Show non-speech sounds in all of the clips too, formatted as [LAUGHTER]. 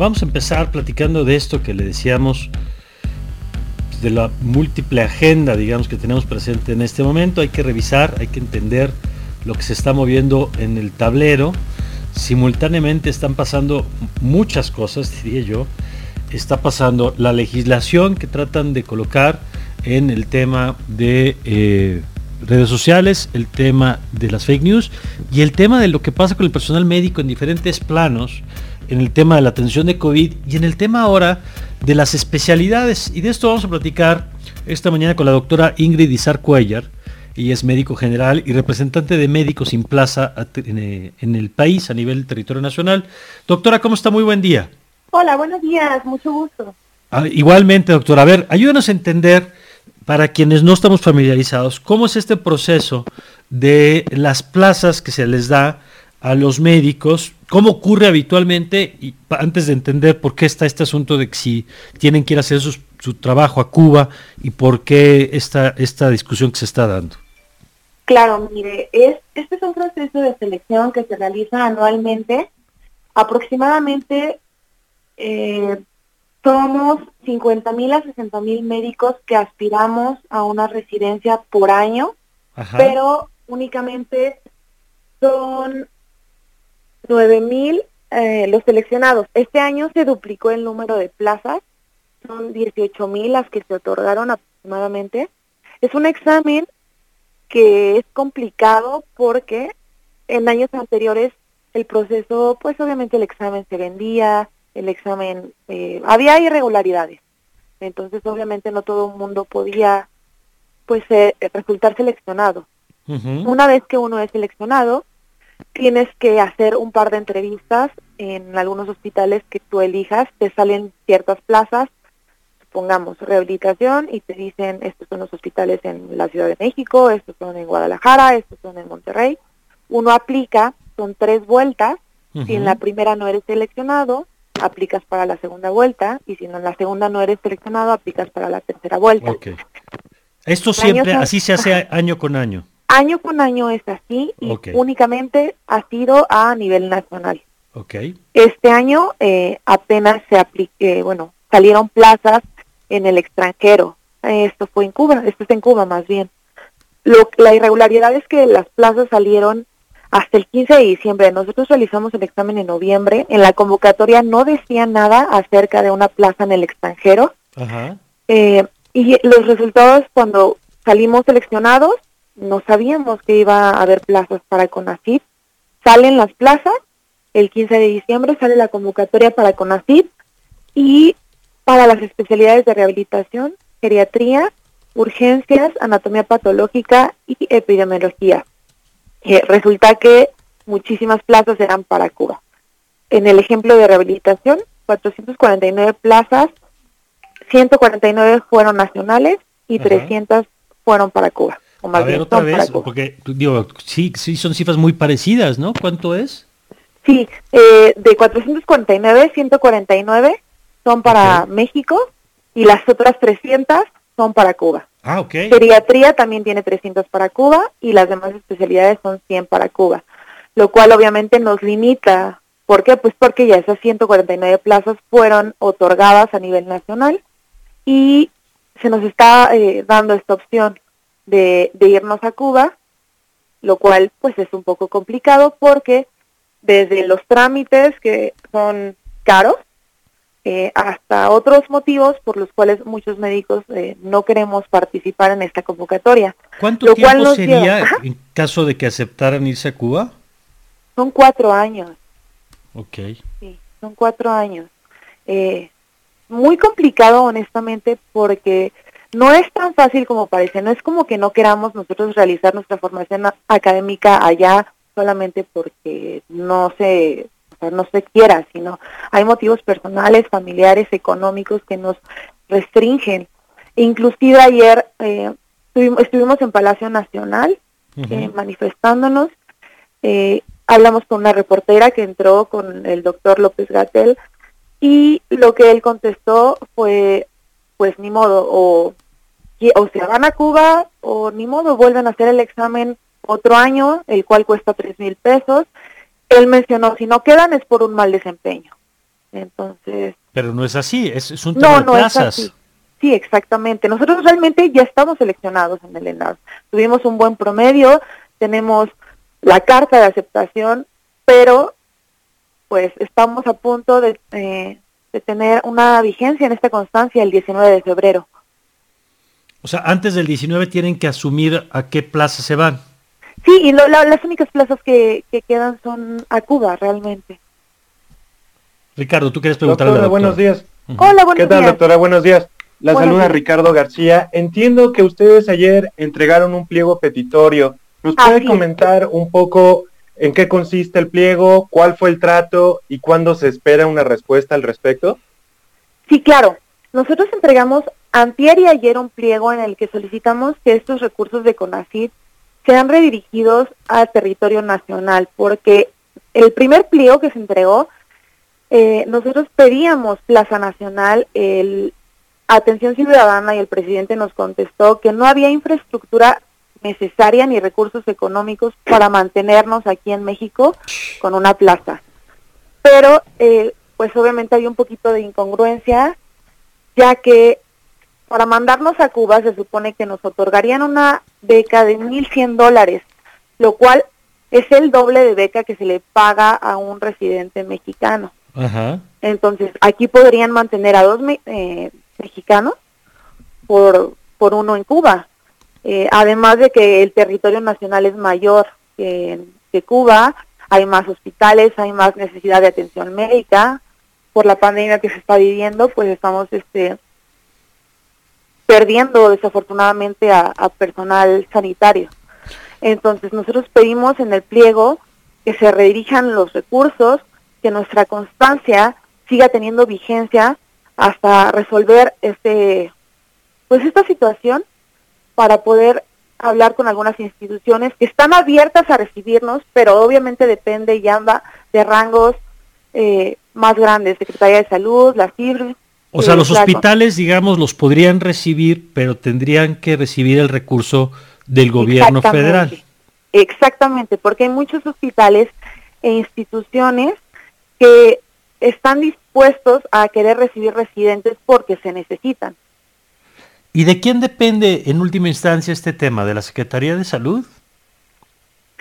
vamos a empezar platicando de esto que le decíamos, de la múltiple agenda, digamos, que tenemos presente en este momento. Hay que revisar, hay que entender lo que se está moviendo en el tablero. Simultáneamente están pasando muchas cosas, [LAUGHS] diría yo. Está pasando la legislación que tratan de colocar en el tema de eh, redes sociales, el tema de las fake news y el tema de lo que pasa con el personal médico en diferentes planos, en el tema de la atención de COVID y en el tema ahora de las especialidades. Y de esto vamos a platicar esta mañana con la doctora Ingrid Izar Cuellar. Ella es médico general y representante de médicos sin plaza eh, en el país a nivel territorio nacional. Doctora, ¿cómo está? Muy buen día. Hola, buenos días, mucho gusto. Ah, igualmente, doctora. A ver, ayúdanos a entender para quienes no estamos familiarizados, ¿cómo es este proceso de las plazas que se les da a los médicos? ¿Cómo ocurre habitualmente? Y antes de entender por qué está este asunto de que si tienen que ir a hacer su, trabajo a Cuba y por qué esta, esta discusión que se está dando. Claro, mire, es, este es un proceso de selección que se realiza anualmente. Aproximadamente eh, somos 50 mil a 60 mil médicos que aspiramos a una residencia por año, pero únicamente son 9 mil eh, los seleccionados. Este año se duplicó el número de plazas, son 18 mil las que se otorgaron aproximadamente. Es un examen que es complicado porque en años anteriores el proceso, pues obviamente el examen se vendía, el examen, eh, había irregularidades. Entonces, obviamente, no todo el mundo podía pues eh, resultar seleccionado. Una vez que uno es seleccionado, tienes que hacer un par de entrevistas en algunos hospitales que tú elijas, te salen ciertas plazas, supongamos rehabilitación, y te dicen, estos son los hospitales en la Ciudad de México, estos son en Guadalajara, estos son en Monterrey. Uno aplica, son tres vueltas, si en la primera no eres seleccionado, aplicas para la segunda vuelta y si en la segunda no eres seleccionado, aplicas para la tercera vuelta. Esto siempre, así se hace año con año. Año con año es así y únicamente ha sido a nivel nacional. Okay. Este año eh, apenas se aplique, bueno, salieron plazas en el extranjero. Esto fue en Cuba, esto es en Cuba más bien. Lo, la irregularidad es que las plazas salieron hasta el 15 de diciembre. Nosotros realizamos el examen en noviembre. En la convocatoria no decía nada acerca de una plaza en el extranjero. Eh, y los resultados cuando salimos seleccionados, no sabíamos que iba a haber plazas para CONACYT. Salen las plazas, el 15 de diciembre sale la convocatoria para CONACYT y para las especialidades de rehabilitación, geriatría, urgencias, anatomía patológica y epidemiología. Eh, resulta que muchísimas plazas eran para Cuba. En el ejemplo de rehabilitación, 449 plazas, 149 fueron nacionales y 300 fueron para Cuba. O más A ver, otra vez, porque digo, sí, sí son cifras muy parecidas, ¿no? ¿Cuánto es? Sí, eh, de 449, 149 son para México y las otras 300 son para Cuba. Ah, ok. Pediatría también tiene 300 para Cuba y las demás especialidades son 100 para Cuba, lo cual obviamente nos limita. ¿Por qué? Pues porque ya esas 149 plazas fueron otorgadas a nivel nacional y se nos está eh, dando esta opción de, de irnos a Cuba, lo cual pues es un poco complicado porque desde los trámites que son caros, eh, hasta otros motivos por los cuales muchos médicos eh, no queremos participar en esta convocatoria. ¿Cuánto tiempo sería en caso de que aceptaran irse a Cuba? Son cuatro años. Ok. Sí, son cuatro años. Eh, muy complicado, honestamente, porque no es tan fácil como parece. No es como que no queramos nosotros realizar nuestra formación académica allá solamente porque no se no se quiera, sino hay motivos personales, familiares, económicos que nos restringen. Inclusive ayer eh, estuvimos, en Palacio Nacional eh, manifestándonos, eh, hablamos con una reportera que entró con el doctor López Gatel y lo que él contestó fue, pues ni modo, o, o se van a Cuba o ni modo, vuelven a hacer el examen otro año, el cual cuesta tres mil pesos él mencionó, si no quedan es por un mal desempeño. Entonces... Pero no es así, es, un tema de plazas. Sí, exactamente. Nosotros realmente ya estamos seleccionados en el ENAR. Tuvimos un buen promedio, tenemos la carta de aceptación, pero pues estamos a punto de, eh, de tener una vigencia en esta constancia el 19 de febrero. O sea, antes del 19 tienen que asumir a qué plaza se van. Sí, y las únicas plazas que, quedan son a Cuba, realmente. Ricardo, ¿tú quieres preguntar doctora, buenos días. Hola, buenos días. ¿Qué tal, doctora? Buenos días. La saluda Ricardo García. Entiendo que ustedes ayer entregaron un pliego petitorio. ¿Nos puede comentar un poco en qué consiste el pliego, cuál fue el trato y cuándo se espera una respuesta al respecto? Sí, claro. Nosotros entregamos antier y ayer un pliego en el que solicitamos que estos recursos de CONACYT sean redirigidos al territorio nacional, porque el primer pliego que se entregó, eh, nosotros pedíamos Plaza Nacional, el Atención Ciudadana y el presidente nos contestó que no había infraestructura necesaria ni recursos económicos para mantenernos aquí en México con una plaza. Pero, eh, pues obviamente hay un poquito de incongruencia, ya que para mandarnos a Cuba se supone que nos otorgarían una beca de 1.100 dólares, lo cual es el doble de beca que se le paga a un residente mexicano. Entonces, aquí podrían mantener a dos eh, mexicanos por, por uno en Cuba. Eh, además de que el territorio nacional es mayor que, que Cuba, hay más hospitales, hay más necesidad de atención médica. Por la pandemia que se está viviendo, pues estamos este, perdiendo desafortunadamente a, personal sanitario. Entonces nosotros pedimos en el pliego que se redirijan los recursos, que nuestra constancia siga teniendo vigencia hasta resolver este pues esta situación para poder hablar con algunas instituciones que están abiertas a recibirnos, pero obviamente depende ya de rangos eh, más grandes, Secretaría de Salud, la CIR, o sea, los hospitales, digamos, los podrían recibir, pero tendrían que recibir el recurso del gobierno federal. Exactamente, porque hay muchos hospitales e instituciones que están dispuestos a querer recibir residentes porque se necesitan. ¿Y de quién depende en última instancia este tema? ¿De la Secretaría de Salud?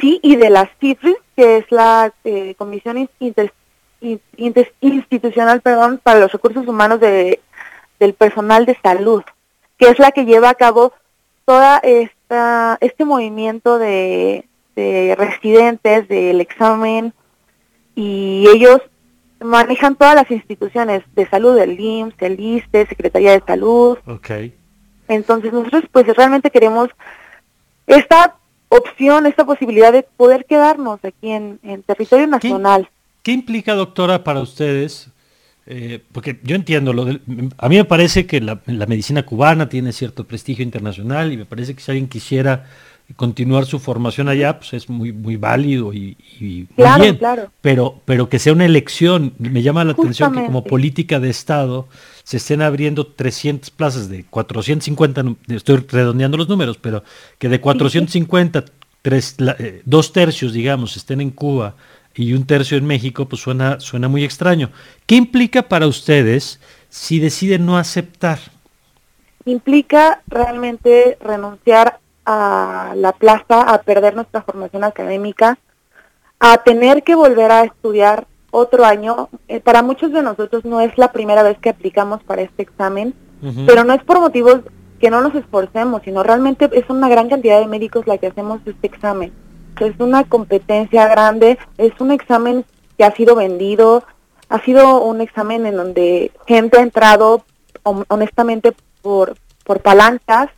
Sí, y de la CIFRI, que es la eh, Comisión Inter institucional perdón, para los recursos humanos de, del personal de salud, que es la que lleva a cabo toda esta este movimiento de, de residentes del examen y ellos manejan todas las instituciones de salud, el IMSS, el ISTE, Secretaría de Salud. Okay. Entonces nosotros pues realmente queremos esta opción, esta posibilidad de poder quedarnos aquí en, en territorio nacional. ¿Qué implica, doctora, para ustedes? Eh, porque yo entiendo, lo a mí me parece que la, medicina cubana tiene cierto prestigio internacional y me parece que si alguien quisiera continuar su formación allá, pues es muy muy válido y, muy bien. Claro. Pero, pero que sea una elección, me llama la atención que como política de Estado se estén abriendo 300 plazas de 450, estoy redondeando los números, pero que de 450, tres, eh, dos tercios, digamos, estén en Cuba y un tercio en México, pues suena, suena muy extraño. ¿Qué implica para ustedes si deciden no aceptar? Implica realmente renunciar a la plaza, a perder nuestra formación académica, a tener que volver a estudiar otro año. Eh, para muchos de nosotros no es la primera vez que aplicamos para este examen, pero no es por motivos que no nos esforcemos, sino realmente es una gran cantidad de médicos la que hacemos este examen es una competencia grande, es un examen que ha sido vendido, ha sido un examen en donde gente ha entrado honestamente por, por palancas,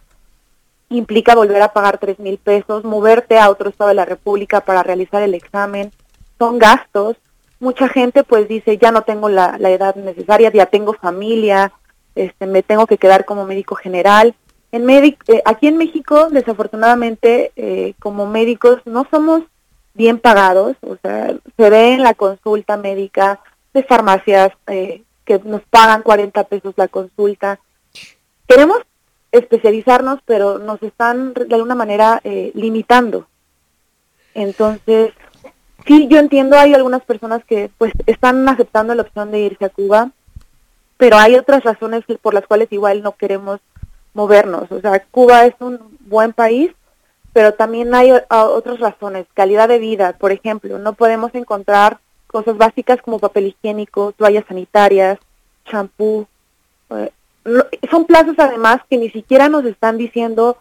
implica volver a pagar tres mil pesos, moverte a otro estado de la República para realizar el examen, son gastos. Mucha gente pues dice, ya no tengo la, la edad necesaria, ya tengo familia, este, me tengo que quedar como médico general. En eh, aquí en México, desafortunadamente, eh, como médicos no somos bien pagados, o sea, se ve en la consulta médica de farmacias eh, que nos pagan 40 pesos la consulta. Queremos especializarnos, pero nos están de alguna manera limitando. Entonces, sí, yo entiendo, hay algunas personas que pues están aceptando la opción de irse a Cuba, pero hay otras razones por las cuales igual no queremos movernos. O sea, Cuba es un buen país, pero también hay otras razones, calidad de vida, por ejemplo, no podemos encontrar cosas básicas como papel higiénico, toallas sanitarias, champú. Eh, son plazas además que ni siquiera nos están diciendo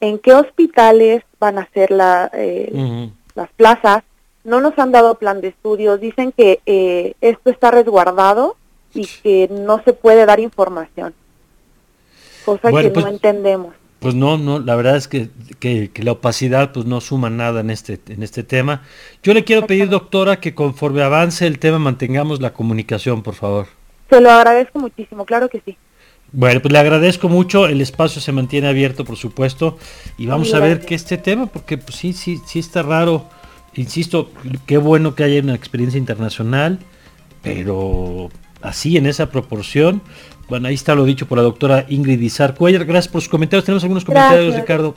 en qué hospitales van a ser la, eh, las plazas, no nos han dado plan de estudios, dicen que eh, esto está resguardado y que no se puede dar información, cosa que pues, no entendemos. Pues no, no, la verdad es que, que, la opacidad pues no suma nada en este, en este tema. Yo le quiero pedir, doctora, que conforme avance el tema mantengamos la comunicación, por favor. Se lo agradezco muchísimo, claro que sí. Bueno, pues le agradezco mucho, el espacio se mantiene abierto, por supuesto, y vamos a ver que este tema, porque pues sí, sí, sí está raro, insisto, qué bueno que haya una experiencia internacional, pero así en esa proporción, bueno, ahí está lo dicho por la doctora Ingrid Izar Cuellar, gracias por sus comentarios, tenemos algunos comentarios, Ricardo.